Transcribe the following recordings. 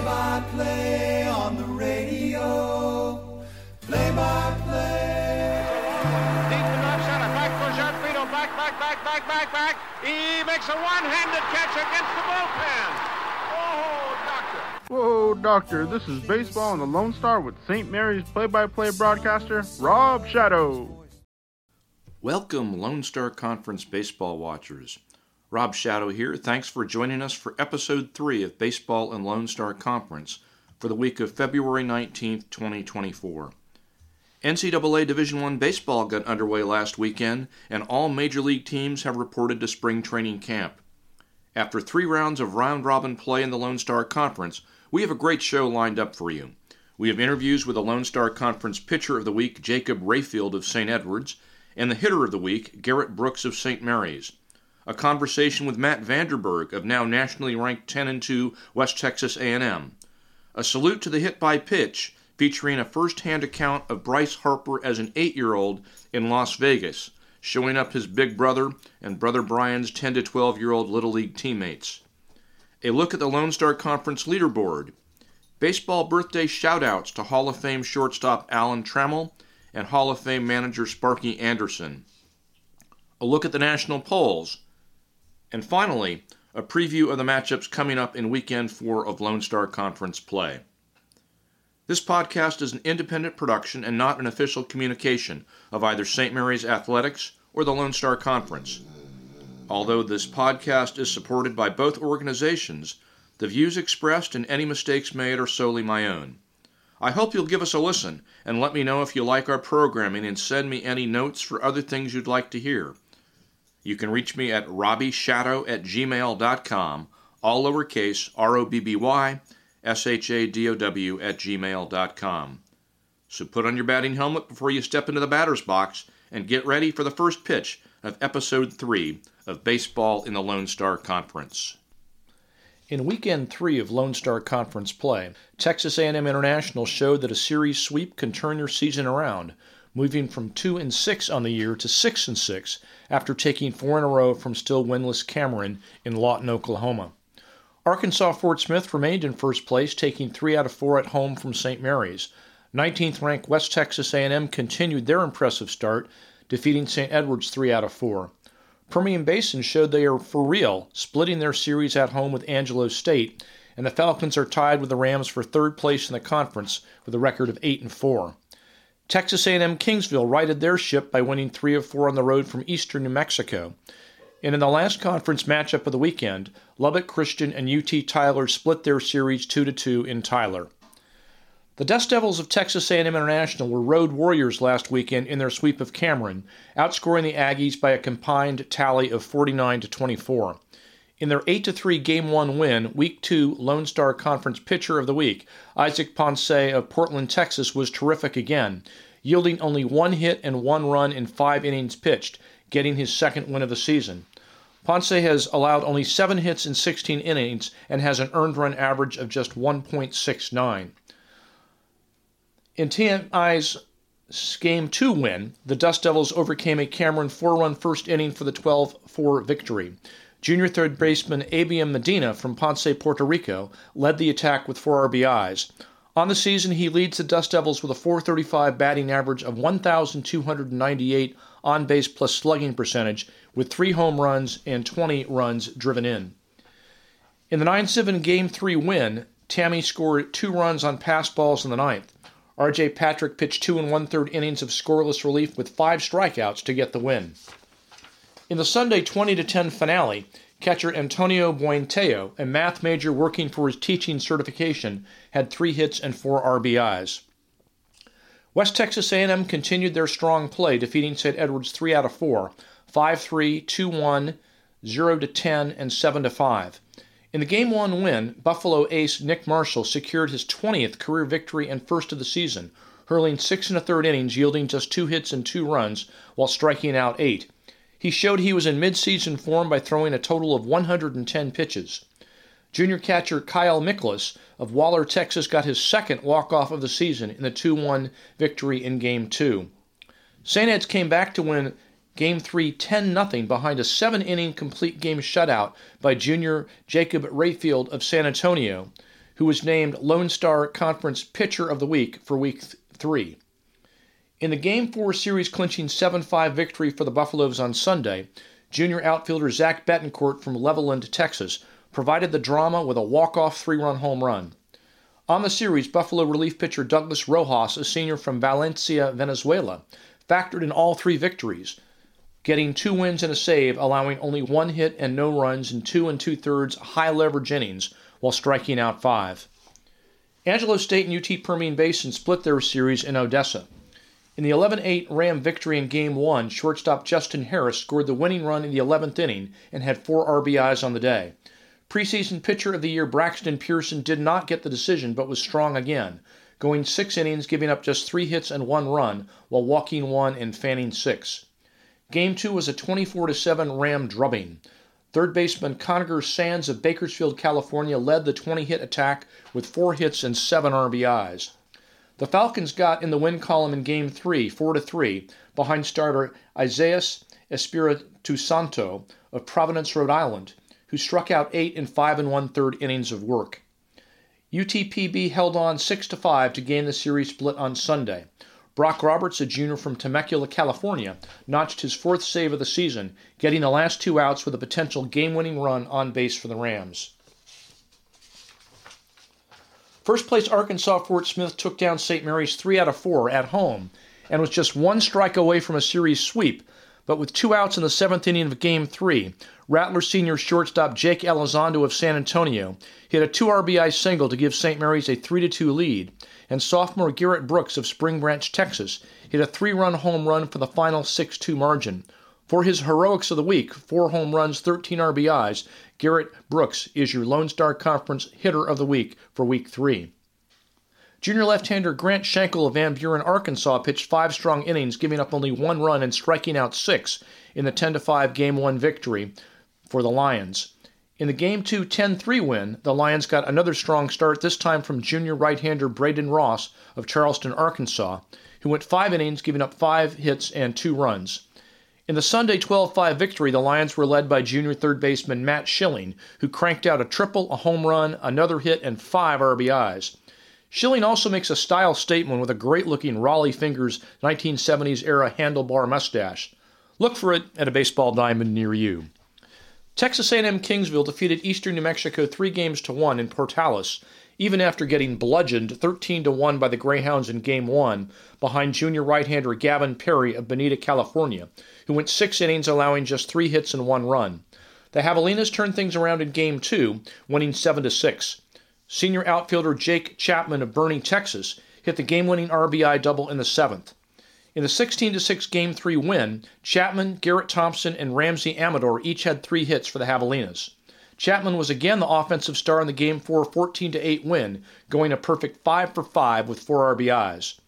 Play by play on the radio. Play by play. Deep to left center. Back goes Arturo. Back, back, back, back, back, back. He makes a one-handed catch against the bullpen. Oh, doctor. Whoa, Doctor, this is Baseball on the Lone Star with St. Mary's play by play broadcaster, Rob Shadow. Welcome, Lone Star Conference baseball watchers. Rob Shadow here. Thanks for joining us for episode 3 of Baseball and Lone Star Conference for the week of February 19th, 2024. NCAA Division I baseball got underway last weekend, and all major league teams have reported to spring training camp. After three rounds of round robin play in the Lone Star Conference, we have a great show lined up for you. We have interviews with the Lone Star Conference Pitcher of the Week, Jacob Rayfield of St. Edwards, and the Hitter of the Week, Garrett Brooks of St. Mary's. A conversation with Matt Vanderberg of now nationally ranked 10 and 2 West Texas A&M. A salute to the hit by pitch, featuring a first-hand account of Bryce Harper as an 8-year-old in Las Vegas, showing up his big brother and brother Bryan's 10 to 12-year-old little league teammates. A look at the Lone Star Conference leaderboard. Baseball birthday shoutouts to Hall of Fame shortstop Alan Trammell and Hall of Fame manager Sparky Anderson. A look at the national polls. And finally, a preview of the matchups coming up in weekend four of Lone Star Conference play. This podcast is an independent production and not an official communication of either St. Mary's Athletics or the Lone Star Conference. Although this podcast is supported by both organizations, the views expressed and any mistakes made are solely my own. I hope you'll give us a listen and let me know if you like our programming and send me any notes for other things you'd like to hear. You can reach me at robbyshadow at gmail.com, all lowercase R O B B Y S H A D O W at gmail.com. So put on your batting helmet before you step into the batter's box and get ready for the first pitch of episode 3 of Baseball in the Lone Star Conference. In weekend 3 of Lone Star Conference play, Texas A&M International showed that a series sweep can turn your season around, moving from 2 and 6 on the year to 6 and 6 after taking 4 in a row from still winless Cameron in Lawton, Oklahoma. Arkansas Fort Smith remained in first place, taking 3 out of 4 at home from St. Mary's. 19th ranked West Texas A&M continued their impressive start, defeating St. Edwards 3 out of 4. Permian Basin showed they are for real, splitting their series at home with Angelo State, and the Falcons are tied with the Rams for third place in the conference with a record of 8 and 4. Texas A&M Kingsville righted their ship by winning 3 of 4 on the road from eastern New Mexico. And in the last conference matchup of the weekend, Lubbock Christian and UT Tyler split their series 2 to 2 in Tyler. The Dust Devils of Texas A&M International were road warriors last weekend in their sweep of Cameron, outscoring the Aggies by a combined tally of 49 to 24. In their 8 3 Game 1 win, Week 2 Lone Star Conference Pitcher of the Week, Isaac Ponce of Portland, Texas, was terrific again, yielding only one hit and one run in five innings pitched, getting his second win of the season. Ponce has allowed only seven hits in 16 innings and has an earned run average of just 1.69. In TMI's Game 2 win, the Dust Devils overcame a Cameron four run first inning for the 12 4 victory. Junior third baseman Abiam Medina from Ponce, Puerto Rico, led the attack with four RBIs. On the season, he leads the Dust Devils with a 435 batting average of 1,298 on base plus slugging percentage, with three home runs and 20 runs driven in. In the 9 7 Game 3 win, Tammy scored two runs on pass balls in the ninth. R.J. Patrick pitched two and one third innings of scoreless relief with five strikeouts to get the win. In the Sunday 20 to 10 finale, catcher Antonio Buentello, a math major working for his teaching certification, had three hits and four RBIs. West Texas A&M continued their strong play, defeating St. Edwards 3 out of 4, 5-3, 2-1, 0-10, and 7-5. In the Game 1 win, Buffalo ace Nick Marshall secured his 20th career victory and first of the season, hurling six and a third innings, yielding just two hits and two runs, while striking out eight. He showed he was in midseason form by throwing a total of 110 pitches. Junior catcher Kyle Miklas of Waller, Texas, got his second walk-off of the season in the 2-1 victory in Game 2. St. Ed's came back to win Game 3 10 0 behind a seven inning complete game shutout by junior Jacob Rayfield of San Antonio, who was named Lone Star Conference Pitcher of the Week for Week 3. In the Game 4 series clinching 7 5 victory for the Buffaloes on Sunday, junior outfielder Zach Betancourt from Levelland, Texas, provided the drama with a walk-off three-run home run. On the series, Buffalo relief pitcher Douglas Rojas, a senior from Valencia, Venezuela, factored in all three victories, getting two wins and a save, allowing only one hit and no runs in two and two thirds high leverage innings while striking out five. Angelo State and UT Permian Basin split their series in Odessa. In the 11 8 Ram victory in Game 1, shortstop Justin Harris scored the winning run in the 11th inning and had four RBIs on the day. Preseason pitcher of the year Braxton Pearson did not get the decision but was strong again, going six innings, giving up just three hits and one run, while walking one and fanning six. Game two was a 24 7 Ram drubbing. Third baseman Conager Sands of Bakersfield, California led the 20 hit attack with four hits and seven RBIs. The Falcons got in the win column in Game 3, 4 to 3, behind starter Isaias Espiritu Santo of Providence, Rhode Island, who struck out eight in five and one third innings of work. UTPB held on 6 to 5 to gain the series split on Sunday. Brock Roberts, a junior from Temecula, California, notched his fourth save of the season, getting the last two outs with a potential game winning run on base for the Rams. First place Arkansas Fort Smith took down St. Mary's 3 out of 4 at home and was just one strike away from a series sweep but with two outs in the seventh inning of Game 3, Rattler senior shortstop Jake Elizondo of San Antonio hit a two RBI single to give St. Mary's a 3 2 lead, and sophomore Garrett Brooks of Spring Branch, Texas, hit a three run home run for the final 6 2 margin. For his heroics of the week, four home runs, 13 RBIs, Garrett Brooks is your Lone Star Conference hitter of the week for Week 3. Junior left-hander Grant Schenkel of Van Buren, Arkansas, pitched five strong innings, giving up only one run and striking out six in the 10-5 Game 1 victory for the Lions. In the Game 2 10-3 win, the Lions got another strong start, this time from junior right-hander Braden Ross of Charleston, Arkansas, who went five innings, giving up five hits and two runs. In the Sunday 12 5 victory, the Lions were led by junior third baseman Matt Schilling, who cranked out a triple, a home run, another hit, and five RBIs. Schilling also makes a style statement with a great looking Rollie Fingers 1970s era handlebar mustache. Look for it at a baseball diamond near you. Texas A&M Kingsville defeated Eastern New Mexico 3 games to 1 in Portales, even after getting bludgeoned 13 to 1 by the Greyhounds in game 1 behind junior right-hander Gavin Perry of Bonita, California, who went 6 innings allowing just 3 hits and 1 run. The Javelinas turned things around in game 2, winning 7 to 6. Senior outfielder Jake Chapman of Boerne, Texas, hit the game winning RBI double in the seventh. In the 16 6 Game 3 win, Chapman, Garrett Thompson, and Ramsey Amador each had three hits for the Javelinas. Chapman was again the offensive star in the Game 4 14 8 win, going a perfect 5 for 5 with four RBIs.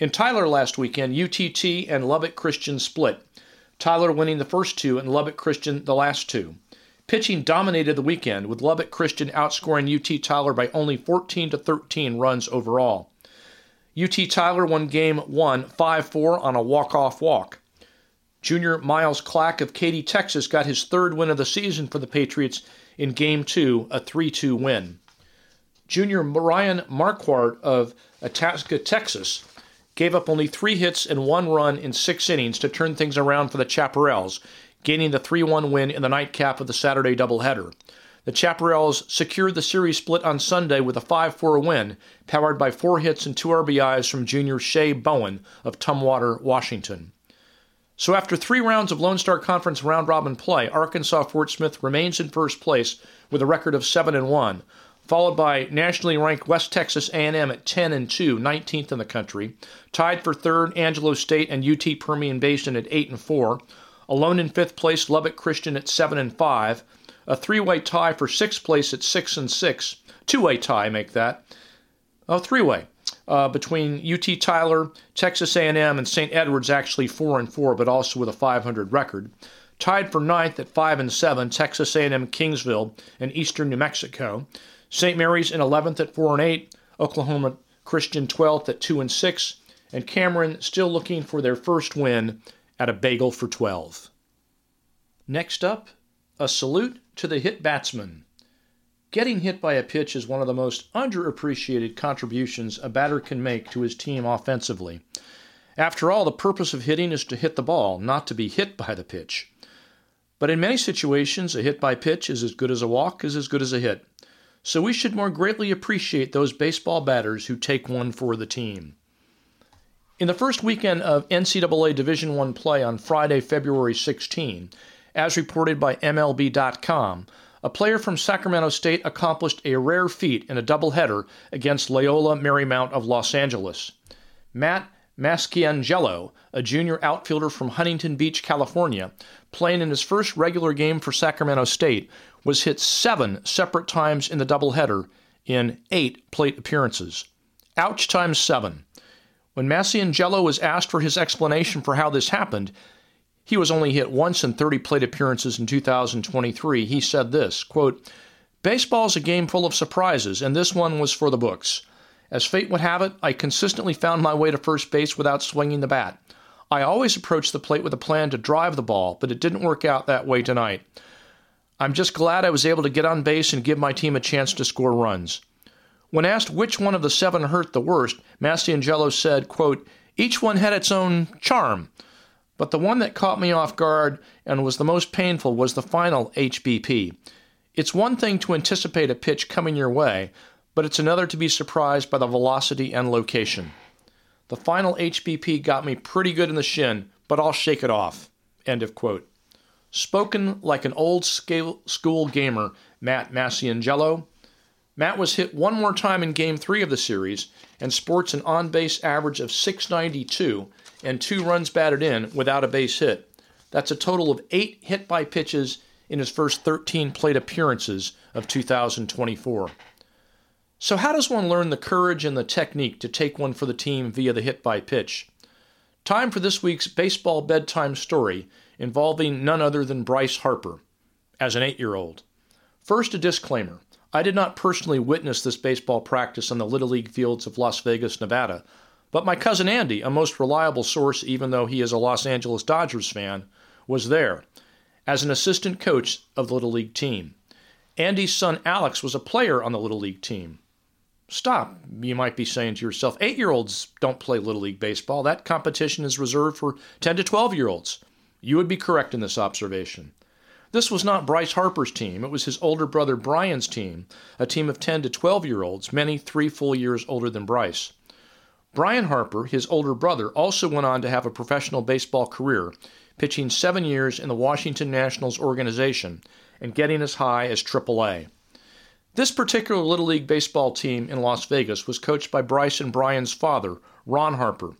In Tyler last weekend, UTT and Lubbock Christian split, Tyler winning the first two and Lubbock Christian the last two. Pitching dominated the weekend, with Lubbock Christian outscoring UT Tyler by only 14 to 13 runs overall. UT Tyler won game 1 5 4 on a walk off walk. Junior Miles Clack of Katy, Texas got his third win of the season for the Patriots in game 2, a 3 2 win. Junior Ryan Marquardt of Itasca, Texas, gave up only three hits and one run in six innings to turn things around for the Chaparrals gaining the 3 1 win in the nightcap of the Saturday doubleheader. The Chaparrals secured the series split on Sunday with a 5 4 win, powered by four hits and two RBIs from junior Shea Bowen of Tumwater, Washington. So after three rounds of Lone Star Conference round robin play, Arkansas Fort Smith remains in first place with a record of 7 and 1, followed by nationally ranked West Texas A&M at 10 and 2, 19th in the country, tied for third Angelo State and UT Permian Basin at 8 and 4, Alone in fifth place, Lubbock Christian at seven and five. A three-way tie for sixth place at six and six. Two-way tie, make that. A three-way uh, between UT Tyler, Texas A&M, and St. Edwards, actually four and four, but also with a 500 record. Tied for ninth at five and seven, Texas A&M Kingsville and Eastern New Mexico. St. Mary's in 11th at four and eight. Oklahoma Christian 12th at two and six, and Cameron still looking for their first win at a bagel for 12. Next up, a salute to the hit batsman. Getting hit by a pitch is one of the most underappreciated contributions a batter can make to his team offensively. After all, the purpose of hitting is to hit the ball, not to be hit by the pitch. But in many situations, a hit by pitch is as good as a walk, is as good as a hit. So we should more greatly appreciate those baseball batters who take one for the team. In the first weekend of NCAA Division I play on Friday, February 16, as reported by MLB.com, a player from Sacramento State accomplished a rare feat in a doubleheader against Loyola Marymount of Los Angeles. Matt Masciangelo, a junior outfielder from Huntington Beach, California, playing in his first regular game for Sacramento State, was hit seven separate times in the doubleheader in eight plate appearances. Ouch times seven. When Masciangelo was asked for his explanation for how this happened, he was only hit once in 30 plate appearances in 2023. He said this quote, Baseball is a game full of surprises, and this one was for the books. As fate would have it, I consistently found my way to first base without swinging the bat. I always approached the plate with a plan to drive the ball, but it didn't work out that way tonight. I'm just glad I was able to get on base and give my team a chance to score runs. When asked which one of the seven hurt the worst, Masciangelo said, quote, Each one had its own charm. But the one that caught me off guard and was the most painful was the final HBP. It's one thing to anticipate a pitch coming your way, but it's another to be surprised by the velocity and location. The final HBP got me pretty good in the shin, but I'll shake it off. End of quote. Spoken like an old school gamer, Matt Masciangelo. Matt was hit one more time in Game 3 of the series and sports an on base average of 692 and two runs batted in without a base hit. That's a total of eight hit by pitches in his first 13 plate appearances of 2024. So, how does one learn the courage and the technique to take one for the team via the hit by pitch? Time for this week's baseball bedtime story involving none other than Bryce Harper as an eight year old. First, a disclaimer I did not personally witness this baseball practice on the Little League fields of Las Vegas, Nevada, but my cousin Andy, a most reliable source even though he is a Los Angeles Dodgers fan, was there as an assistant coach of the Little League team. Andy's son Alex was a player on the Little League team. Stop, you might be saying to yourself. Eight year olds don't play Little League Baseball. That competition is reserved for 10 to 12 year olds. You would be correct in this observation. This was not Bryce Harper's team, it was his older brother Bryan's team, a team of 10 to 12 year olds, many three full years older than Bryce. Bryan Harper, his older brother, also went on to have a professional baseball career, pitching seven years in the Washington Nationals organization and getting as high as AAA. This particular Little League baseball team in Las Vegas was coached by Bryce and Bryan's father, Ron Harper.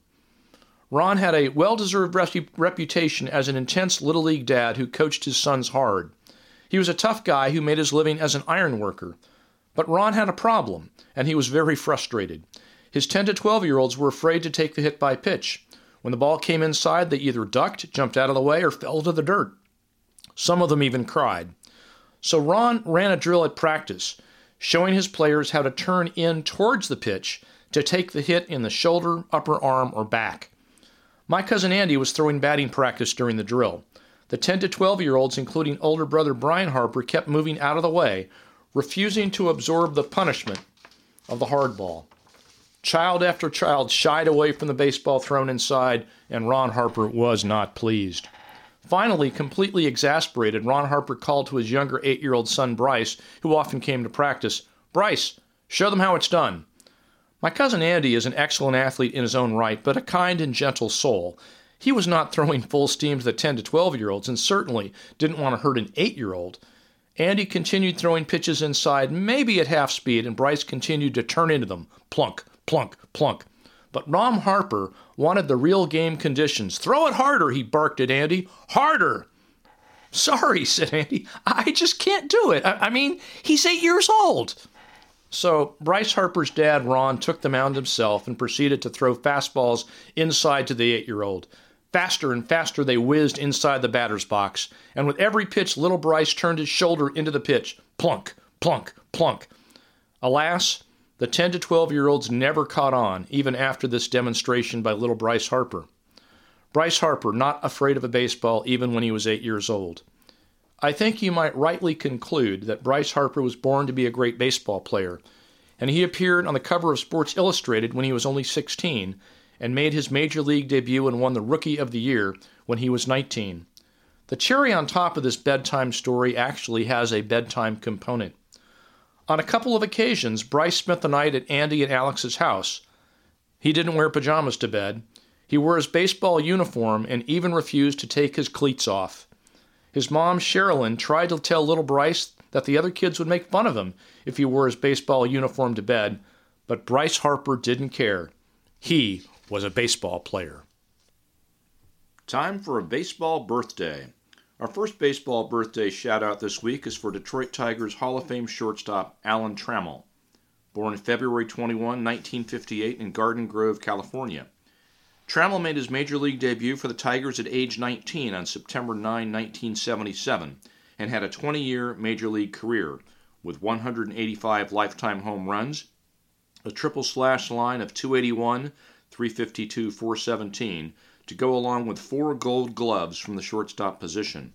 Ron had a well deserved reputation as an intense Little League dad who coached his sons hard. He was a tough guy who made his living as an iron worker. But Ron had a problem, and he was very frustrated. His 10 to 12 year olds were afraid to take the hit by pitch. When the ball came inside, they either ducked, jumped out of the way, or fell to the dirt. Some of them even cried. So Ron ran a drill at practice, showing his players how to turn in towards the pitch to take the hit in the shoulder, upper arm, or back. My cousin Andy was throwing batting practice during the drill. The 10 to 12 year olds, including older brother Bryan Harper, kept moving out of the way, refusing to absorb the punishment of the hard ball. Child after child shied away from the baseball thrown inside, and Ron Harper was not pleased. Finally, completely exasperated, Ron Harper called to his younger eight year old son Bryce, who often came to practice Bryce, show them how it's done. My cousin Andy is an excellent athlete in his own right, but a kind and gentle soul. He was not throwing full steam to the 10 to 12 year olds and certainly didn't want to hurt an 8 year old. Andy continued throwing pitches inside, maybe at half speed, and Bryce continued to turn into them plunk, plunk, plunk. But Ron Harper wanted the real game conditions. Throw it harder, he barked at Andy. Harder! Sorry, said Andy. I just can't do it. I, I mean, he's eight years old. So Bryce Harper's dad, Ron, took the mound himself and proceeded to throw fastballs inside to the eight year old. Faster and faster they whizzed inside the batter's box, and with every pitch, little Bryce turned his shoulder into the pitch. Plunk, plunk, plunk. Alas, the 10 to 12 year olds never caught on, even after this demonstration by little Bryce Harper. Bryce Harper, not afraid of a baseball even when he was eight years old. I think you might rightly conclude that Bryce Harper was born to be a great baseball player, and he appeared on the cover of Sports Illustrated when he was only 16 and made his major league debut and won the Rookie of the Year when he was 19. The cherry on top of this bedtime story actually has a bedtime component. On a couple of occasions, Bryce spent the night at Andy and Alex's house. He didn't wear pajamas to bed. He wore his baseball uniform and even refused to take his cleats off. His mom, Sherilyn, tried to tell little Bryce that the other kids would make fun of him if he wore his baseball uniform to bed, but Bryce Harper didn't care. He was a baseball player. Time for a baseball birthday. Our first baseball birthday shout out this week is for Detroit Tigers Hall of Fame shortstop Alan Trammell. Born February 21, 1958, in Garden Grove, California. Trammell made his major league debut for the Tigers at age 19 on September 9, 1977, and had a 20 year major league career with 185 lifetime home runs, a triple slash line of 281, 352, 417 to go along with four gold gloves from the shortstop position.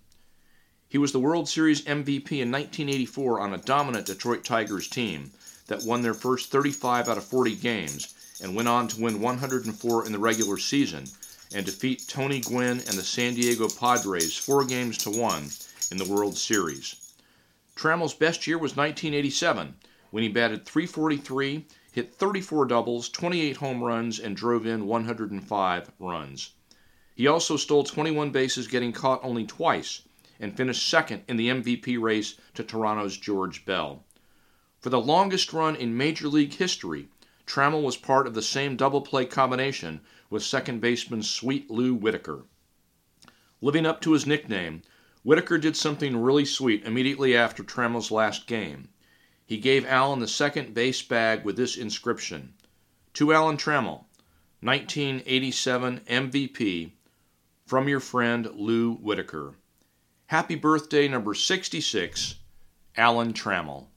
He was the World Series MVP in 1984 on a dominant Detroit Tigers team that won their first 35 out of 40 games and went on to win 104 in the regular season and defeat Tony Gwynn and the San Diego Padres four games to one in the World Series. Trammell's best year was 1987 when he batted 343, hit 34 doubles, 28 home runs, and drove in 105 runs. He also stole 21 bases, getting caught only twice, and finished second in the MVP race to Toronto's George Bell. For the longest run in Major League history, Trammell was part of the same double play combination with second baseman Sweet Lou Whitaker. Living up to his nickname, Whitaker did something really sweet immediately after Trammell's last game. He gave Alan the second base bag with this inscription To Alan Trammell, 1987 MVP, from your friend Lou Whitaker. Happy birthday number 66, Alan Trammell.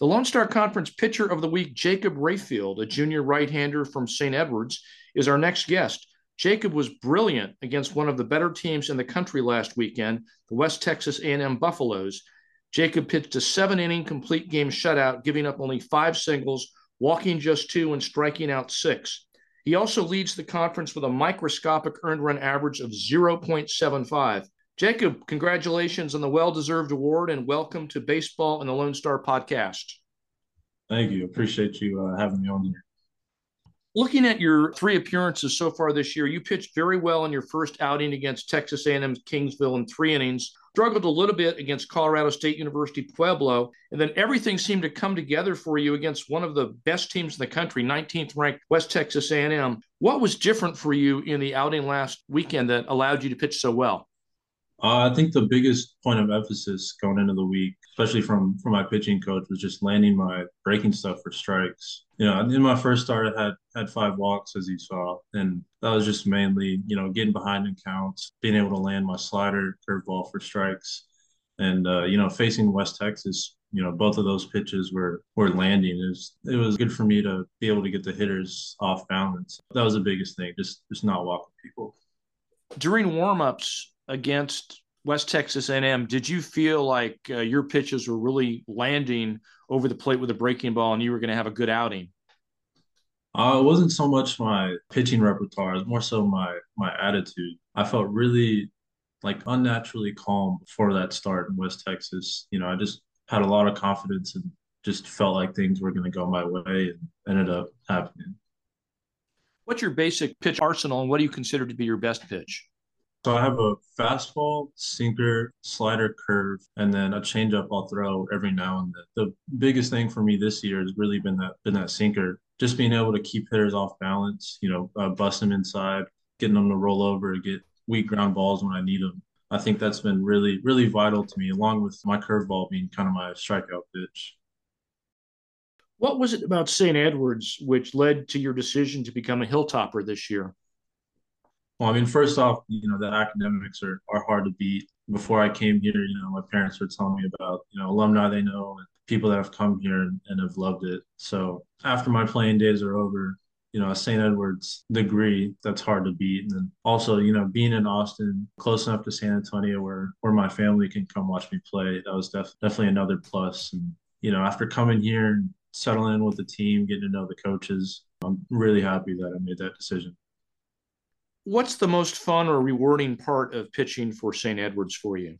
The Lone Star Conference Pitcher of the Week, Jacob Rayfield, a junior right-hander from St. Edwards, is our next guest. Jacob was brilliant against one of the better teams in the country last weekend, the West Texas A&M Buffaloes. Jacob pitched a seven-inning complete game shutout, giving up only five singles, walking just two, and striking out six. He also leads the conference with a microscopic earned run average of 0.75. Jacob, congratulations on the well deserved award and welcome to Baseball and the Lone Star podcast. Thank you. Appreciate you uh, having me on here. Looking at your three appearances so far this year, you pitched very well in your first outing against Texas A&M Kingsville in three innings, struggled a little bit against Colorado State University Pueblo, and then everything seemed to come together for you against one of the best teams in the country, 19th ranked West Texas A&M. What was different for you in the outing last weekend that allowed you to pitch so well? Uh, I think the biggest point of emphasis going into the week, especially from from my pitching coach, was just landing my breaking stuff for strikes. You know, in my first start, I had had five walks, as you saw, and that was just mainly you know getting behind in counts, being able to land my slider, curveball for strikes, and uh, you know facing West Texas. You know, both of those pitches were were landing. It was it was good for me to be able to get the hitters off balance. That was the biggest thing. Just just not walking people. During warmups, against West Texas A&M, did you feel like uh, your pitches were really landing over the plate with a breaking ball and you were going to have a good outing? Uh, it wasn't so much my pitching repertoire; it was more so my my attitude. I felt really like unnaturally calm before that start in West Texas. You know, I just had a lot of confidence and just felt like things were going to go my way, and ended up happening. What's your basic pitch arsenal, and what do you consider to be your best pitch? So I have a fastball, sinker, slider, curve, and then a changeup I'll throw every now and then. The biggest thing for me this year has really been that been that sinker. Just being able to keep hitters off balance, you know, uh, bust them inside, getting them to roll over, get weak ground balls when I need them. I think that's been really, really vital to me, along with my curveball being kind of my strikeout pitch. What was it about St. Edwards which led to your decision to become a hilltopper this year? Well, I mean, first off, you know, the academics are, are hard to beat. Before I came here, you know, my parents were telling me about, you know, alumni they know and people that have come here and, and have loved it. So after my playing days are over, you know, a St. Edward's degree that's hard to beat. And then also, you know, being in Austin, close enough to San Antonio where where my family can come watch me play, that was def- definitely another plus. And you know, after coming here and settling in with the team, getting to know the coaches, I'm really happy that I made that decision. What's the most fun or rewarding part of pitching for St. Edwards for you?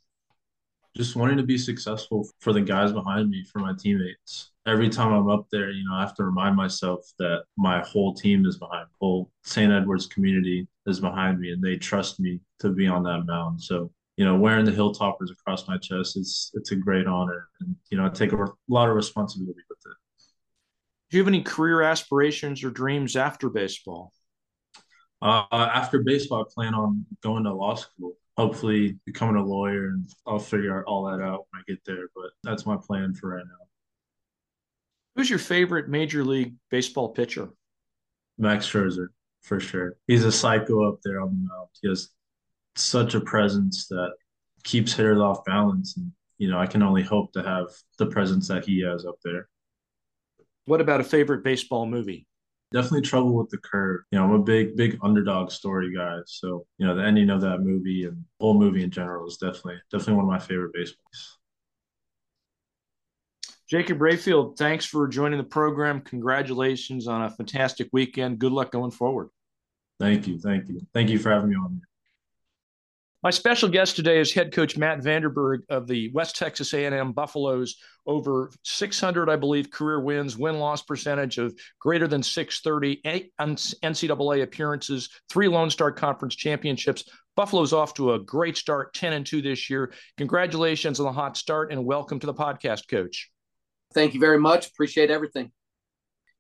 Just wanting to be successful for the guys behind me, for my teammates. Every time I'm up there, you know, I have to remind myself that my whole team is behind, me. whole St. Edwards community is behind me, and they trust me to be on that mound. So, you know, wearing the Hilltoppers across my chest, it's it's a great honor, and you know, I take a lot of responsibility with it. Do you have any career aspirations or dreams after baseball? Uh, after baseball, I plan on going to law school. Hopefully, becoming a lawyer, and I'll figure all that out when I get there. But that's my plan for right now. Who's your favorite Major League Baseball pitcher? Max Scherzer, for sure. He's a psycho up there on the mound. He has such a presence that keeps hitters off balance, and you know I can only hope to have the presence that he has up there. What about a favorite baseball movie? Definitely trouble with the curve. You know, I'm a big, big underdog story guy. So, you know, the ending of that movie and whole movie in general is definitely, definitely one of my favorite baseballs. Jacob Rayfield, thanks for joining the program. Congratulations on a fantastic weekend. Good luck going forward. Thank you. Thank you. Thank you for having me on. My special guest today is head coach Matt VandeBerg of the West Texas A&M Buffaloes. Over 600, I believe, career wins, win-loss percentage of greater than 630, eight NCAA appearances, three Lone Star Conference championships. Buffalo's off to a great start, 10 and 2 this year. Congratulations on the hot start and welcome to the podcast, coach. Thank you very much. Appreciate everything.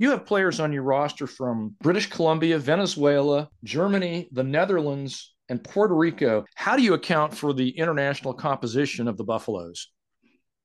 You have players on your roster from British Columbia, Venezuela, Germany, the Netherlands, and Puerto Rico. How do you account for the international composition of the Buffaloes?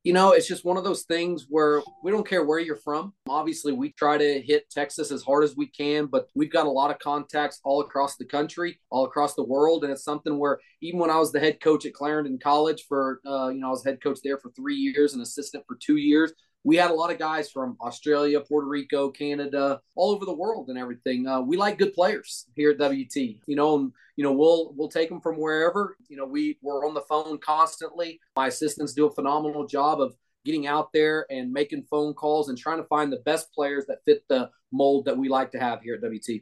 You know, it's just one of those things where we don't care where you're from. Obviously, we try to hit Texas as hard as we can, but we've got a lot of contacts all across the country, all across the world. And it's something where even when I was the head coach at Clarendon College for, uh, you know, I was head coach there for three years and assistant for two years we had a lot of guys from Australia, Puerto Rico, Canada, all over the world and everything. Uh, we like good players here at WT. You know, and, you know we'll we'll take them from wherever. You know, we we're on the phone constantly. My assistants do a phenomenal job of getting out there and making phone calls and trying to find the best players that fit the mold that we like to have here at WT.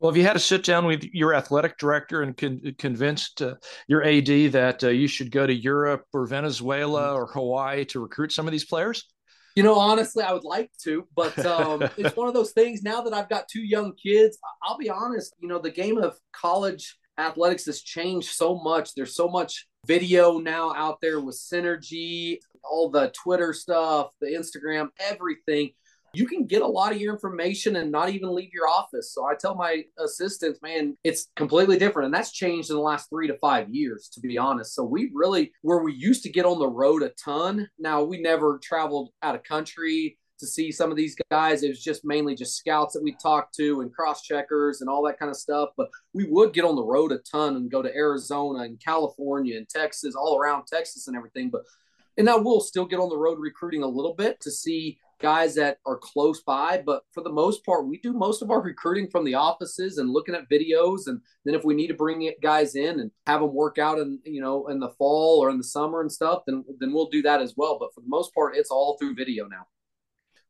Well, have you had to sit down with your athletic director and con- convinced uh, your AD that uh, you should go to Europe or Venezuela or Hawaii to recruit some of these players? You know, honestly, I would like to, but um, it's one of those things now that I've got two young kids. I'll be honest, you know, the game of college athletics has changed so much. There's so much video now out there with synergy, all the Twitter stuff, the Instagram, everything you can get a lot of your information and not even leave your office. So I tell my assistants, man, it's completely different. And that's changed in the last three to five years, to be honest. So we really, where we used to get on the road a ton, now we never traveled out of country to see some of these guys. It was just mainly just scouts that we talked to and cross checkers and all that kind of stuff. But we would get on the road a ton and go to Arizona and California and Texas, all around Texas and everything. But and now we'll still get on the road recruiting a little bit to see guys that are close by. But for the most part, we do most of our recruiting from the offices and looking at videos. And then if we need to bring guys in and have them work out in, you know, in the fall or in the summer and stuff, then, then we'll do that as well. But for the most part, it's all through video now.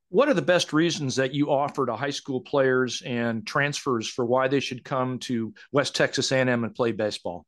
What are the best reasons that you offer to high school players and transfers for why they should come to West Texas A&M and play baseball?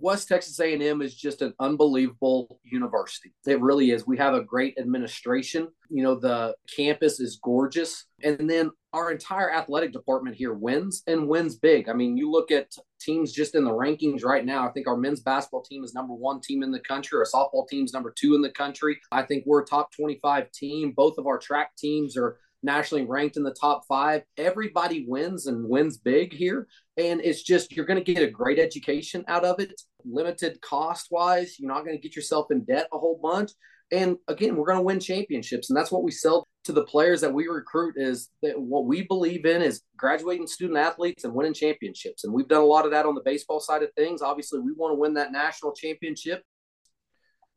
West Texas A&M is just an unbelievable university. It really is. We have a great administration. You know, the campus is gorgeous. And then our entire athletic department here wins and wins big. I mean, you look at teams just in the rankings right now. I think our men's basketball team is number one team in the country. Our softball team is number two in the country. I think we're a top 25 team. Both of our track teams are nationally ranked in the top five. Everybody wins and wins big here. And it's just, you're going to get a great education out of it, limited cost wise. You're not going to get yourself in debt a whole bunch. And again, we're going to win championships. And that's what we sell to the players that we recruit is that what we believe in is graduating student athletes and winning championships. And we've done a lot of that on the baseball side of things. Obviously, we want to win that national championship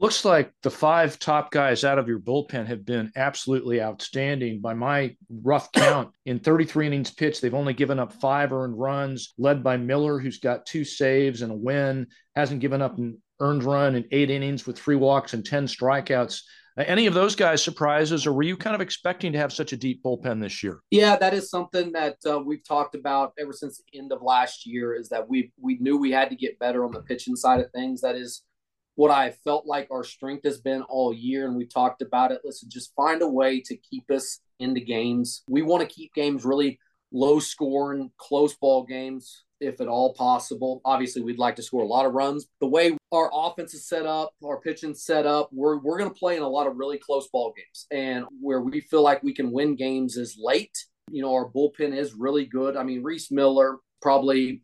Looks like the five top guys out of your bullpen have been absolutely outstanding. By my rough count, in 33 innings pitched, they've only given up five earned runs, led by Miller, who's got two saves and a win, hasn't given up an earned run in eight innings with three walks and 10 strikeouts. Any of those guys surprises, or were you kind of expecting to have such a deep bullpen this year? Yeah, that is something that uh, we've talked about ever since the end of last year. Is that we we knew we had to get better on the pitching side of things. That is what I felt like our strength has been all year, and we talked about it. Listen, just find a way to keep us into games. We want to keep games really low scoring, close ball games if at all possible. Obviously, we'd like to score a lot of runs. The way our offense is set up, our pitching set up, we're, we're going to play in a lot of really close ball games. And where we feel like we can win games is late. You know, our bullpen is really good. I mean, Reese Miller, probably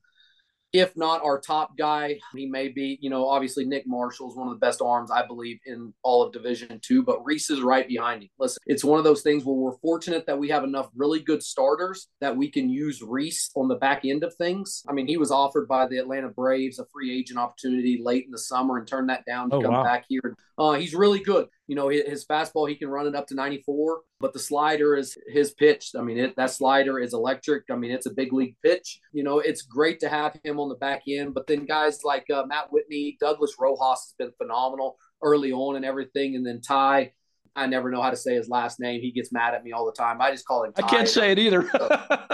if not our top guy, he may be, you know, obviously Nick Marshall is one of the best arms, I believe, in all of Division Two, but Reese is right behind him. Listen, it's one of those things where we're fortunate that we have enough really good starters that we can use Reese on the back end of things. I mean, he was offered by the Atlanta Braves a free agent opportunity late in the summer and turned that down to oh, come wow. back here. Uh, he's really good. You know, his, fastball, he can run it up to 94, but the slider is his pitch. I mean, it, that slider is electric. I mean, it's a big league pitch. You know, it's great to have him on the back end. But then guys like uh, Matt Whitney, Douglas Rojas has been phenomenal early on and everything. And then Ty, I never know how to say his last name. He gets mad at me all the time. I just call him. Ty. I can't say it either.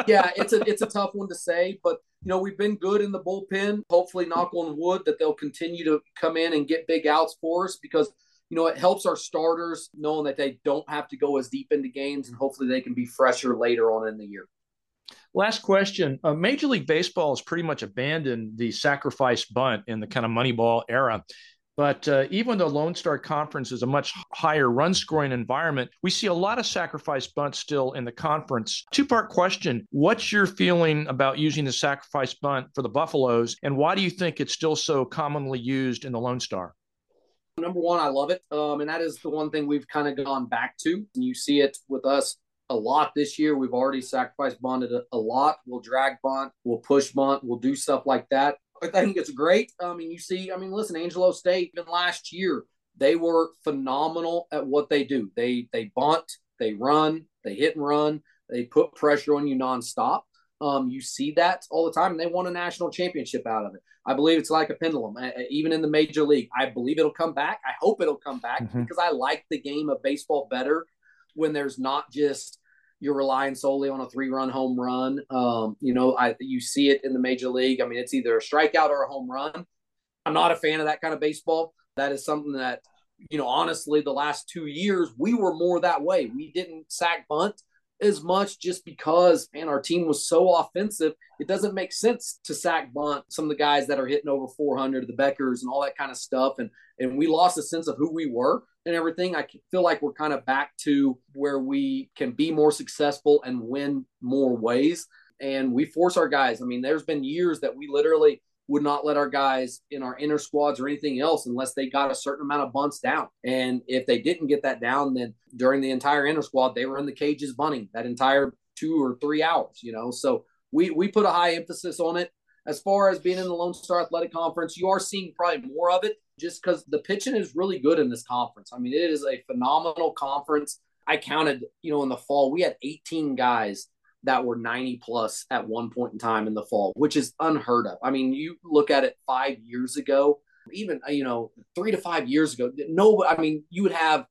yeah, it's a it's a tough one to say, but you know we've been good in the bullpen. Hopefully, knock on wood, that they'll continue to come in and get big outs for us because you know, it helps our starters knowing that they don't have to go as deep into games and hopefully they can be fresher later on in the year. Last question. Uh, Major League Baseball has pretty much abandoned the sacrifice bunt in the kind of Moneyball era. But uh, even though Lone Star Conference is a much higher run scoring environment, we see a lot of sacrifice bunts still in the conference. Two part question What's your feeling about using the sacrifice bunt for the Buffaloes? And why do you think it's still so commonly used in the Lone Star? Number one, I love it. Um, and that is the one thing we've kind of gone back to. And you see it with us a lot this year. We've already sacrificed bunted a, a lot. We'll drag bunt, we'll push bunt, we'll do stuff like that. I think it's great. I mean, you see, I mean, listen, Angelo State, even last year, they were phenomenal at what they do. They they bunt, they run, they hit and run, they put pressure on you nonstop. Um, you see that all the time, and they won a national championship out of it. I believe it's like a pendulum, even in the major league. I believe it'll come back. I hope it'll come back mm-hmm. because I like the game of baseball better when there's not just you're relying solely on a three-run home run. Um, you know, I you see it in the major league. I mean, it's either a strikeout or a home run. I'm not a fan of that kind of baseball. That is something that you know, honestly, the last two years we were more that way. We didn't sack bunt as much just because, man, our team was so offensive. It doesn't make sense to sack bunt some of the guys that are hitting over 400, the Beckers and all that kind of stuff. And and we lost a sense of who we were and everything. I feel like we're kind of back to where we can be more successful and win more ways. And we force our guys. I mean, there's been years that we literally would not let our guys in our inner squads or anything else unless they got a certain amount of bunts down. And if they didn't get that down, then during the entire inner squad, they were in the cages bunting that entire two or three hours, you know. So we we put a high emphasis on it. As far as being in the Lone Star Athletic Conference, you are seeing probably more of it just because the pitching is really good in this conference. I mean, it is a phenomenal conference. I counted, you know, in the fall, we had 18 guys that were 90 plus at one point in time in the fall, which is unheard of. I mean, you look at it five years ago, even, uh, you know, three to five years ago, no, I mean, you would have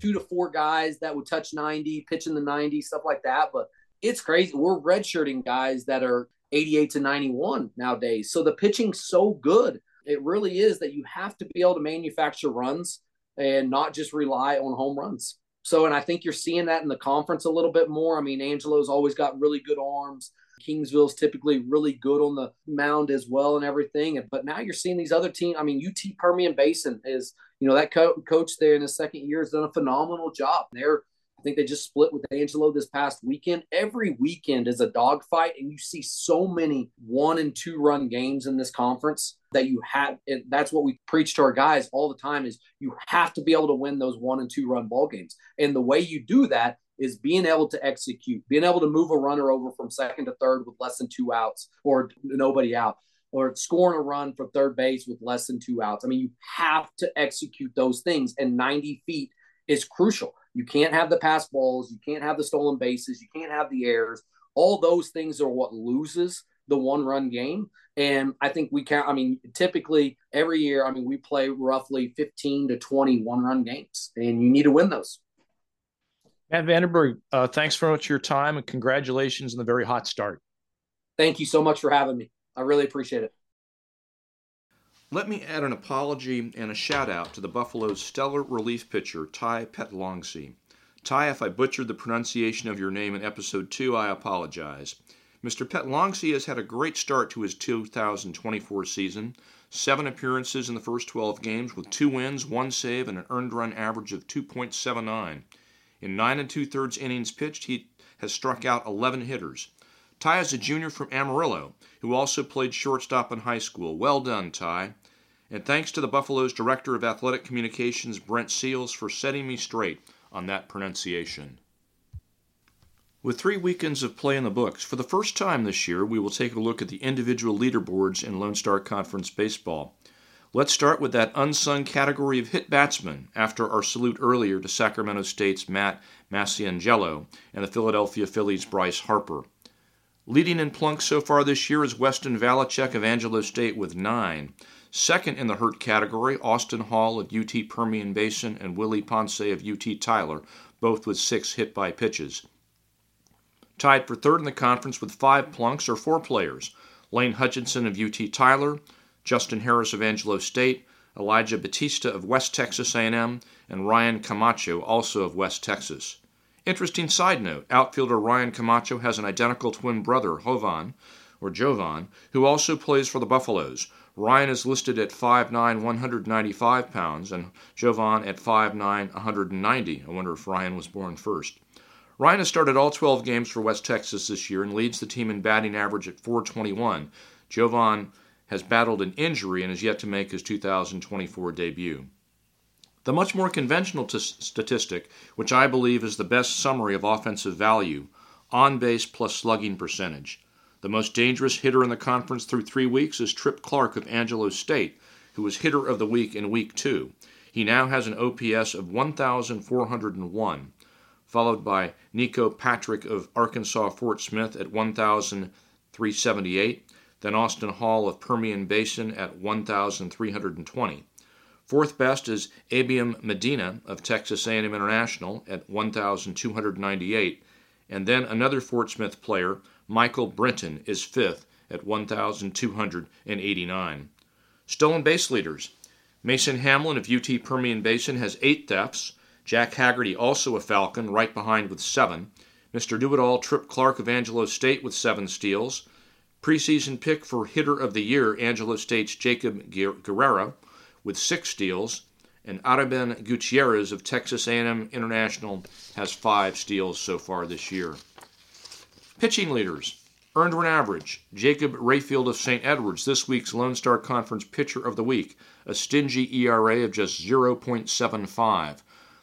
two to four guys that would touch 90, pitch in the 90, stuff like that. But it's crazy. We're redshirting guys that are 88 to 91 nowadays. So the pitching's so good. It really is that you have to be able to manufacture runs and not just rely on home runs. So, and I think you're seeing that in the conference a little bit more. I mean, Angelo's always got really good arms. Kingsville's typically really good on the mound as well and everything. But now you're seeing these other teams. I mean, UT Permian Basin is, you know, that co- coach there in his second year has done a phenomenal job. They're think they just split with Angelo this past weekend. Every weekend is a dogfight, and you see so many one and two run games in this conference that you have. And that's what we preach to our guys all the time: is you have to be able to win those one and two run ball games. And the way you do that is being able to execute, being able to move a runner over from second to third with less than two outs or nobody out. or scoring a run for third base with less than two outs. I mean, you have to execute those things, and 90 feet is crucial. You can't have the pass balls, you can't have the stolen bases, you can't have the errors. All those things are what loses the one run game. And I think we count, I mean, typically every year, I mean, we play roughly 15 to 20 one run games, and you need to win those. Matt VandeBerg, uh, thanks very much for your time and congratulations on the very hot start. Thank you so much for having me. I really appreciate it. Let me add an apology and a shout out to the Buffalo's stellar relief pitcher, Ty Petlongsi. Ty, if I butchered the pronunciation of your name in episode 2, I apologize. Mr. Petlongsi has had a great start to his 2024 season. Seven appearances in the first 12 games with two wins, one save, and an earned run average of 2.79. In nine and two thirds innings pitched, he has struck out 11 hitters. Ty is a junior from Amarillo who also played shortstop in high school. Well done, Ty. And thanks to the Buffalo's Director of Athletic Communications, Brent Seals, for setting me straight on that pronunciation. With three weekends of play in the books, for the first time this year, we will take a look at the individual leaderboards in Lone Star Conference baseball. Let's start with that unsung category of hit batsmen after our salute earlier to Sacramento State's Matt Masciangelo and the Philadelphia Phillies' Bryce Harper. Leading in plunks so far this year is Weston Valachek of Angelo State with nine. Second in the hurt category, Austin Hall of UT Permian Basin and Willie Ponce of UT Tyler, both with six hit by pitches. Tied for third in the conference with five plunks are four players Lane Hutchinson of UT Tyler, Justin Harris of Angelo State, Elijah Batista of West Texas A&M, and Ryan Camacho, also of West Texas. Interesting side note outfielder Ryan Camacho has an identical twin brother, Jovan, or Jovan, who also plays for the Buffaloes. Ryan is listed at 5'9, 195 pounds, and Jovan at 5'9, 190. I wonder if Ryan was born first. Ryan has started all 12 games for West Texas this year and leads the team in batting average at 421. Jovan has battled an injury and is yet to make his 2024 debut. The much more conventional t- statistic, which I believe is the best summary of offensive value, on base plus slugging percentage. The most dangerous hitter in the conference through three weeks is Trip Clark of Angelo State, who was hitter of the week in week two. He now has an OPS of 1,401, followed by Nico Patrick of Arkansas Fort Smith at 1,378, then Austin Hall of Permian Basin at 1,320. Fourth best is Abiam Medina of Texas A&M International at 1,298, and then another Fort Smith player, Michael Brenton, is fifth at 1,289. Stolen base leaders. Mason Hamlin of UT Permian Basin has eight thefts. Jack Haggerty, also a Falcon, right behind with seven. Mr. Do It All, Trip Clark of Angelo State with seven steals. Preseason pick for Hitter of the Year, Angelo State's Jacob Guerrera with six steals, and Araben Gutierrez of Texas A&M International has five steals so far this year. Pitching leaders. Earned run average. Jakub Rayfield of St. Edwards, this week's Lone Star Conference Pitcher of the Week, a stingy ERA of just 0.75.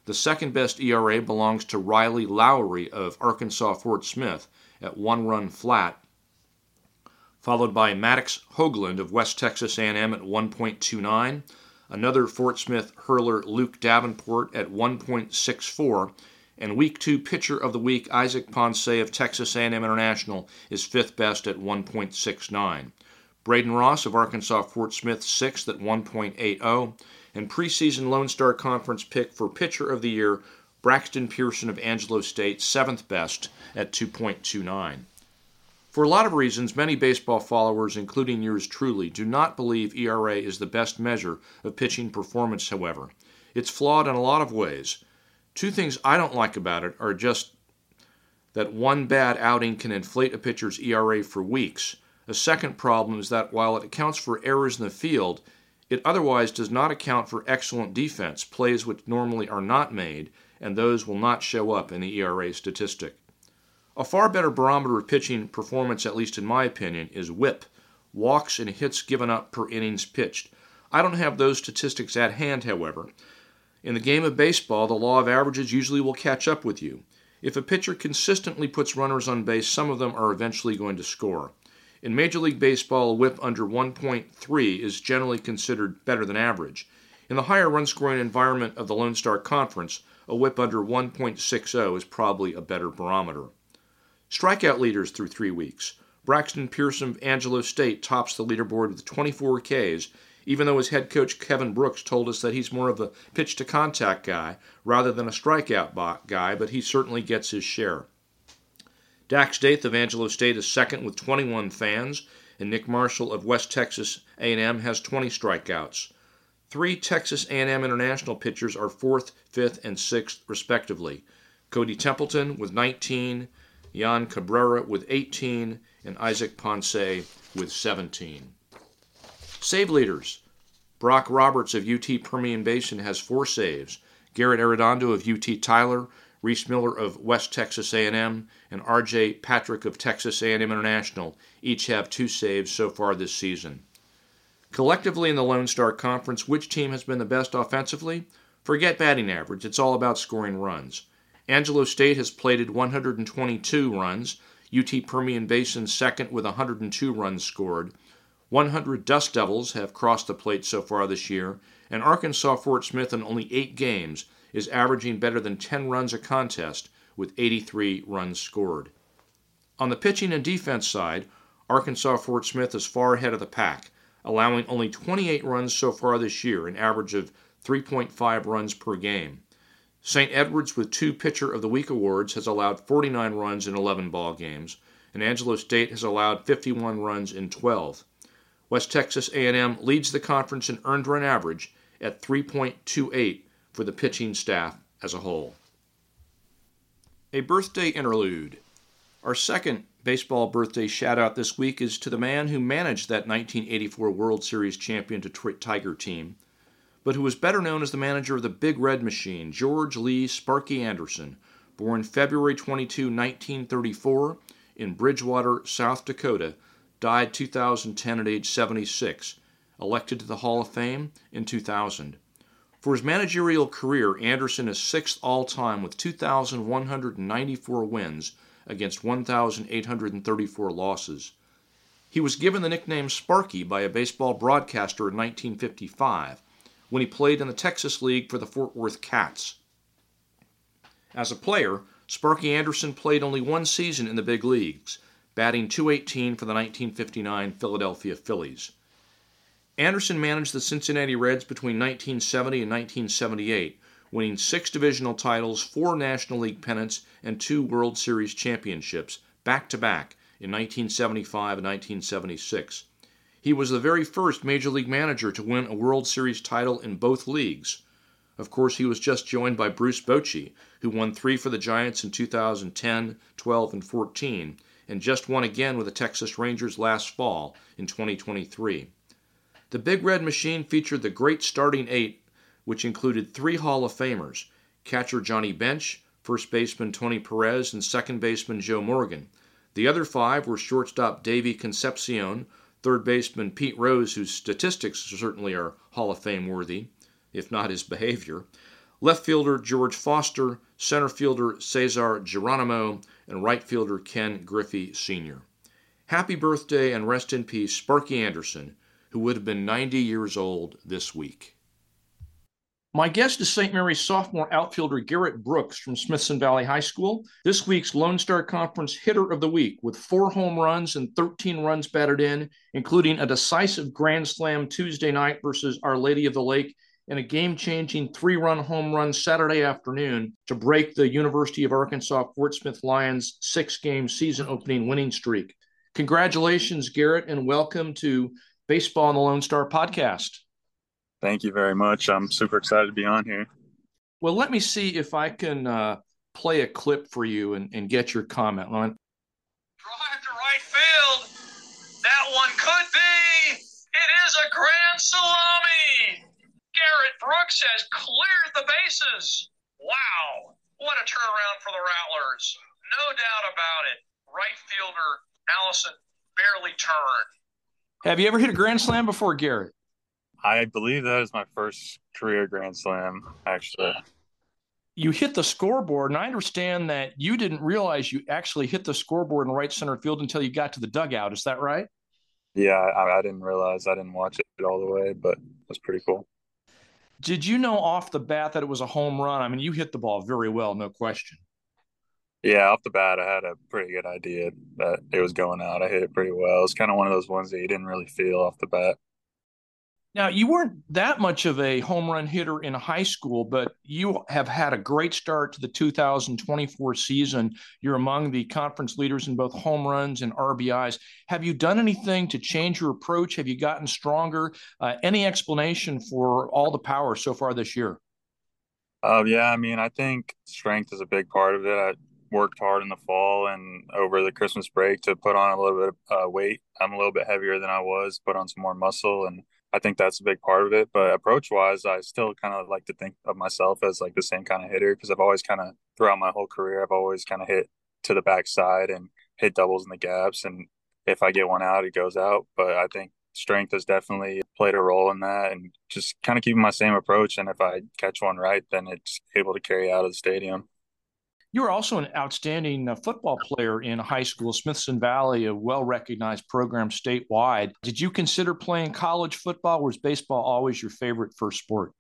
The second best ERA belongs to Riley Lowry of Arkansas Fort Smith at one run flat, followed by Maddox Hoagland of West Texas A&M at 1.29, another Fort Smith hurler Luke Davenport at 1.64, and Week 2 Pitcher of the Week Isaac Ponce of Texas A&M International is fifth best at 1.69. Braden Ross of Arkansas Fort Smith sixth at 1.80, and preseason Lone Star Conference pick for Pitcher of the Year Braxton Pearson of Angelo State seventh best at 2.29. For a lot of reasons, many baseball followers, including yours truly, do not believe ERA is the best measure of pitching performance, however. It's flawed in a lot of ways. Two things I don't like about it are just that one bad outing can inflate a pitcher's ERA for weeks. A second problem is that while it accounts for errors in the field, it otherwise does not account for excellent defense, plays which normally are not made, and those will not show up in the ERA statistic. A far better barometer of pitching performance, at least in my opinion, is whip walks and hits given up per innings pitched. I don't have those statistics at hand, however. In the game of baseball, the law of averages usually will catch up with you. If a pitcher consistently puts runners on base, some of them are eventually going to score. In Major League Baseball, a whip under 1.3 is generally considered better than average. In the higher run scoring environment of the Lone Star Conference, a whip under 1.60 is probably a better barometer. Strikeout leaders through three weeks. Braxton Pearson of Angelo State tops the leaderboard with 24 Ks, even though his head coach Kevin Brooks told us that he's more of a pitch to contact guy rather than a strikeout guy, but he certainly gets his share. Dax Daith of Angelo State is second with 21 fans, and Nick Marshall of West Texas A&M has 20 strikeouts. Three Texas A&M International pitchers are fourth, fifth, and sixth, respectively. Cody Templeton with 19, Jan Cabrera with 18, and Isaac Ponce with 17. Save leaders. Brock Roberts of UT Permian Basin has four saves. Garrett Arredondo of UT Tyler, Reese Miller of West Texas A&M, and R.J. Patrick of Texas A&M International each have two saves so far this season. Collectively in the Lone Star Conference, which team has been the best offensively? Forget batting average, it's all about scoring runs. Angelo State has plated 122 runs, UT Permian Basin second with 102 runs scored. 100 Dust Devils have crossed the plate so far this year, and Arkansas Fort Smith in only eight games is averaging better than 10 runs a contest with 83 runs scored. On the pitching and defense side, Arkansas Fort Smith is far ahead of the pack, allowing only 28 runs so far this year, an average of 3.5 runs per game. St. Edwards, with two Pitcher of the Week awards, has allowed 49 runs in 11 ball games, and Angelo State has allowed 51 runs in 12. West Texas A&M leads the conference in earned run average at 3.28 for the pitching staff as a whole. A birthday interlude. Our second baseball birthday shout out this week is to the man who managed that 1984 World Series champion Detroit Tiger team but who was better known as the manager of the Big Red Machine, George Lee Sparky Anderson, born February 22, 1934, in Bridgewater, South Dakota, died 2010 at age 76, elected to the Hall of Fame in 2000. For his managerial career, Anderson is sixth all time with 2,194 wins against 1,834 losses. He was given the nickname Sparky by a baseball broadcaster in 1955 when he played in the Texas League for the Fort Worth Cats. As a player, Sparky Anderson played only one season in the big leagues, batting 218 for the 1959 Philadelphia Phillies. Anderson managed the Cincinnati Reds between 1970 and 1978, winning six divisional titles, four National League pennants, and two World Series championships, back to back, in 1975 and 1976. He was the very first Major League manager to win a World Series title in both leagues. Of course, he was just joined by Bruce Bochy, who won three for the Giants in 2010, 12, and 14, and just won again with the Texas Rangers last fall in 2023. The Big Red Machine featured the great starting eight, which included three Hall of Famers catcher Johnny Bench, first baseman Tony Perez, and second baseman Joe Morgan. The other five were shortstop Davey Concepcion, third baseman Pete Rose, whose statistics certainly are Hall of Fame worthy, if not his behavior, left fielder George Foster, center fielder Cesar Geronimo, and right fielder Ken Griffey Sr. Happy birthday and rest in peace, Sparky Anderson, who would have been 90 years old this week. My guest is St. Mary's sophomore outfielder Garrett Brooks from Smithson Valley High School, this week's Lone Star Conference Hitter of the Week with four home runs and 13 runs batted in, including a decisive grand slam Tuesday night versus Our Lady of the Lake and a game changing three run home run Saturday afternoon to break the University of Arkansas Fort Smith Lions six game season opening winning streak. Congratulations, Garrett, and welcome to Baseball on the Lone Star podcast. Thank you very much. I'm super excited to be on here. Well, let me see if I can uh, play a clip for you and, and get your comment on. Drive to right field. That one could be. It is a grand salami. Garrett Brooks has cleared the bases. Wow. What a turnaround for the Rattlers. No doubt about it. Right fielder Allison barely turned. Have you ever hit a grand slam before, Garrett? I believe that is my first career Grand Slam, actually. you hit the scoreboard, and I understand that you didn't realize you actually hit the scoreboard in right center field until you got to the dugout. Is that right? Yeah, I, I didn't realize. I didn't watch it all the way, but it was pretty cool. Did you know off the bat that it was a home run? I mean, you hit the ball very well, no question. Yeah, off the bat, I had a pretty good idea that it was going out. I hit it pretty well. It's kind of one of those ones that you didn't really feel off the bat. Now, you weren't that much of a home run hitter in high school, but you have had a great start to the 2024 season. You're among the conference leaders in both home runs and RBIs. Have you done anything to change your approach? Have you gotten stronger? Uh, any explanation for all the power so far this year? Uh, yeah, I mean, I think strength is a big part of it. I worked hard in the fall and over the Christmas break to put on a little bit of uh, weight. I'm a little bit heavier than I was, put on some more muscle and I think that's a big part of it. But approach wise, I still kind of like to think of myself as like the same kind of hitter because I've always kind of throughout my whole career, I've always kind of hit to the backside and hit doubles in the gaps. And if I get one out, it goes out. But I think strength has definitely played a role in that and just kind of keeping my same approach. And if I catch one right, then it's able to carry out of the stadium. You were also an outstanding uh, football player in high school, Smithson Valley, a well recognized program statewide. Did you consider playing college football? Was baseball always your favorite first sport?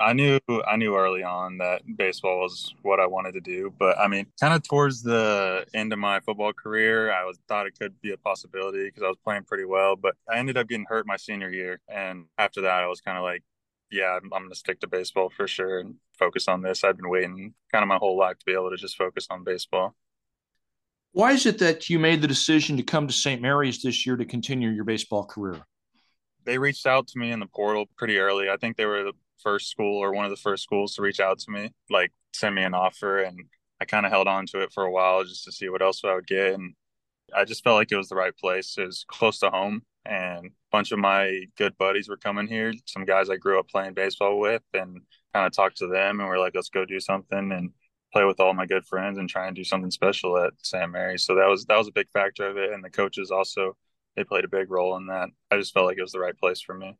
I knew I knew early on that baseball was what I wanted to do, but I mean, kind of towards the end of my football career, I was thought it could be a possibility because I was playing pretty well, but I ended up getting hurt my senior year, and after that, I was kind of like, yeah, I'm, I'm going to stick to baseball for sure and focus on this. I've been waiting kind of my whole life to be able to just focus on baseball. Why is it that you made the decision to come to St. Mary's this year to continue your baseball career? They reached out to me in the portal pretty early. I think they were the first school or one of the first schools to reach out to me, like send me an offer. And I kind of held on to it for a while just to see what else I would get. And I just felt like it was the right place. It was close to home and bunch of my good buddies were coming here some guys i grew up playing baseball with and kind of talked to them and we're like let's go do something and play with all my good friends and try and do something special at st mary's so that was that was a big factor of it and the coaches also they played a big role in that i just felt like it was the right place for me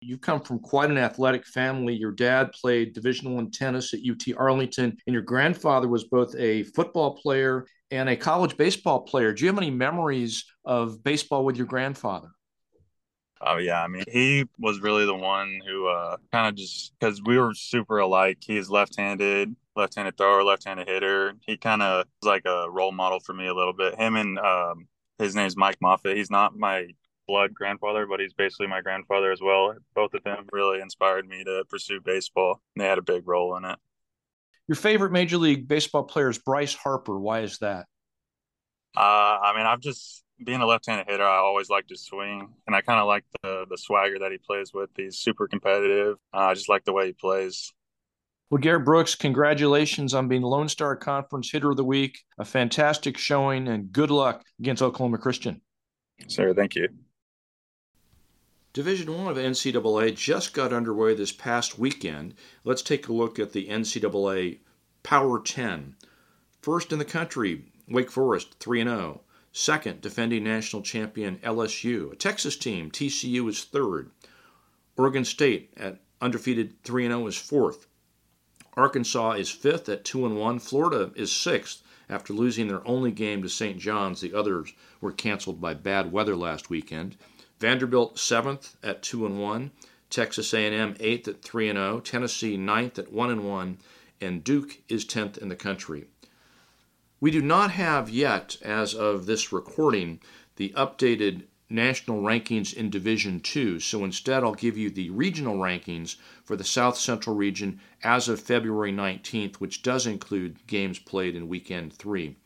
you come from quite an athletic family. Your dad played Division One tennis at UT Arlington, and your grandfather was both a football player and a college baseball player. Do you have any memories of baseball with your grandfather? Oh yeah, I mean he was really the one who uh, kind of just because we were super alike. He's left-handed, left-handed thrower, left-handed hitter. He kind of was like a role model for me a little bit. Him and um, his name's Mike Moffat. He's not my blood grandfather, but he's basically my grandfather as well. Both of them really inspired me to pursue baseball. They had a big role in it. Your favorite Major League Baseball player is Bryce Harper. Why is that? Uh, I mean, I've just being a left-handed hitter. I always like to swing, and I kind of like the the swagger that he plays with. He's super competitive. Uh, I just like the way he plays. Well, Garrett Brooks, congratulations on being Lone Star Conference Hitter of the Week. A fantastic showing, and good luck against Oklahoma Christian. Sir, thank you. Division One of NCAA just got underway this past weekend. Let's take a look at the NCAA Power 10. First in the country, Wake Forest 3 0. Second, defending national champion LSU. A Texas team, TCU is third. Oregon State at undefeated 3 0 is fourth. Arkansas is fifth at 2 1. Florida is sixth after losing their only game to St. John's. The others were canceled by bad weather last weekend. Vanderbilt seventh at two and one, Texas A&M eighth at three and zero, Tennessee ninth at one and one, and Duke is tenth in the country. We do not have yet, as of this recording, the updated national rankings in Division Two. So instead, I'll give you the regional rankings for the South Central region as of February 19th, which does include games played in Weekend Three.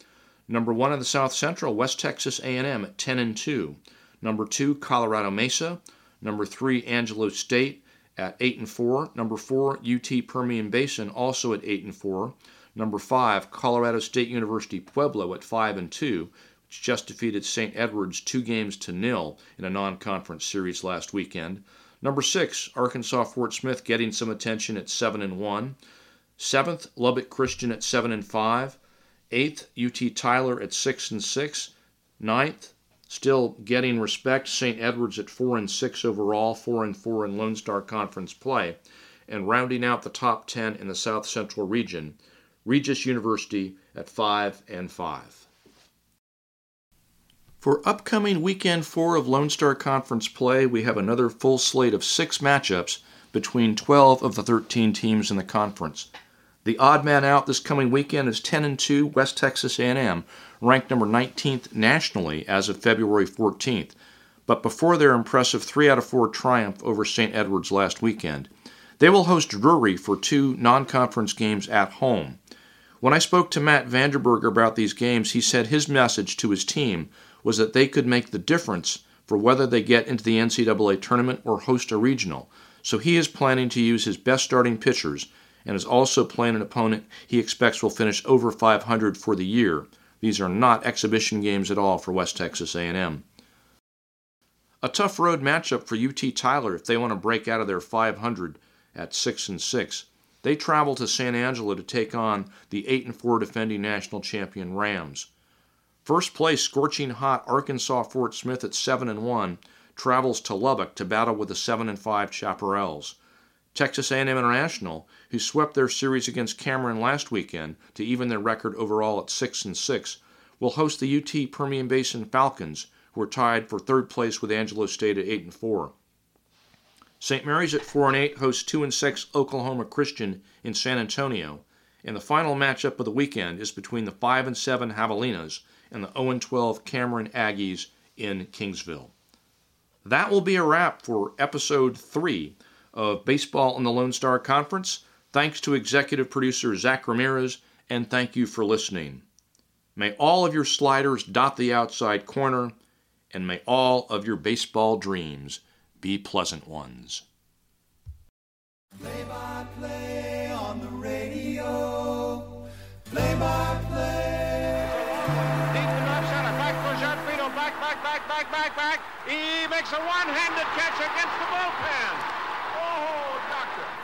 Number one in the South Central, West Texas A&M at 10 and two. Number two, Colorado Mesa. Number three, Angelo State at eight and four. Number four, UT Permian Basin also at eight and four. Number five, Colorado State University Pueblo at five and two, which just defeated St. Edwards two games to nil in a non-conference series last weekend. Number six, Arkansas Fort Smith getting some attention at seven and one. Seventh, Lubbock Christian at seven and five. Eighth, UT Tyler at six and six. Ninth, Still getting respect, St. Edwards at 4 and 6 overall, 4 and 4 in Lone Star Conference play. and rounding out the top 10 in the South Central region, Regis University at 5 and 5. For upcoming weekend 4 of Lone Star Conference play, we have another full slate of 6 matchups between 12 of the 13 teams in the conference. The odd man out this coming weekend is 10 and 2 West Texas A&M, ranked number 19th nationally as of February 14th, but before their impressive 3 out of 4 triumph over St. Edwards last weekend. They will host Drury for two non-conference games at home. When I spoke to Matt Vanderberger about these games, he said his message to his team was that they could make the difference for whether they get into the NCAA tournament or host a regional. So he is planning to use his best starting pitchers and is also playing an opponent he expects will finish over 500 for the year. These are not exhibition games at all for West Texas A&M. A tough road matchup for UT Tyler if they want to break out of their 500 at 6 and 6. They travel to San Angelo to take on the 8 and 4 defending national champion Rams. First place scorching hot Arkansas Fort Smith at 7 and 1 travels to Lubbock to battle with the 7 and 5 Chaparrals. Texas A&M International, who swept their series against Cameron last weekend to even their record overall at 6 and 6, will host the UT Permian Basin Falcons, who are tied for third place with Angelo State at 8 and 4. St. Mary's at 4 and 8 hosts 2 and 6 Oklahoma Christian in San Antonio, and the final matchup of the weekend is between the 5 and 7 Javelinas and the 0 and 12 Cameron Aggies in Kingsville. That will be a wrap for episode 3 of Baseball in the Lone Star Conference. Thanks to executive producer Zach Ramirez, and thank you for listening. May all of your sliders dot the outside corner, and may all of your baseball dreams be pleasant ones. Play by play on the radio. Play by play. Deep to left center. Back for Jarpino. Back, back, back, back, back, back. He makes a one-handed catch against the bullpen.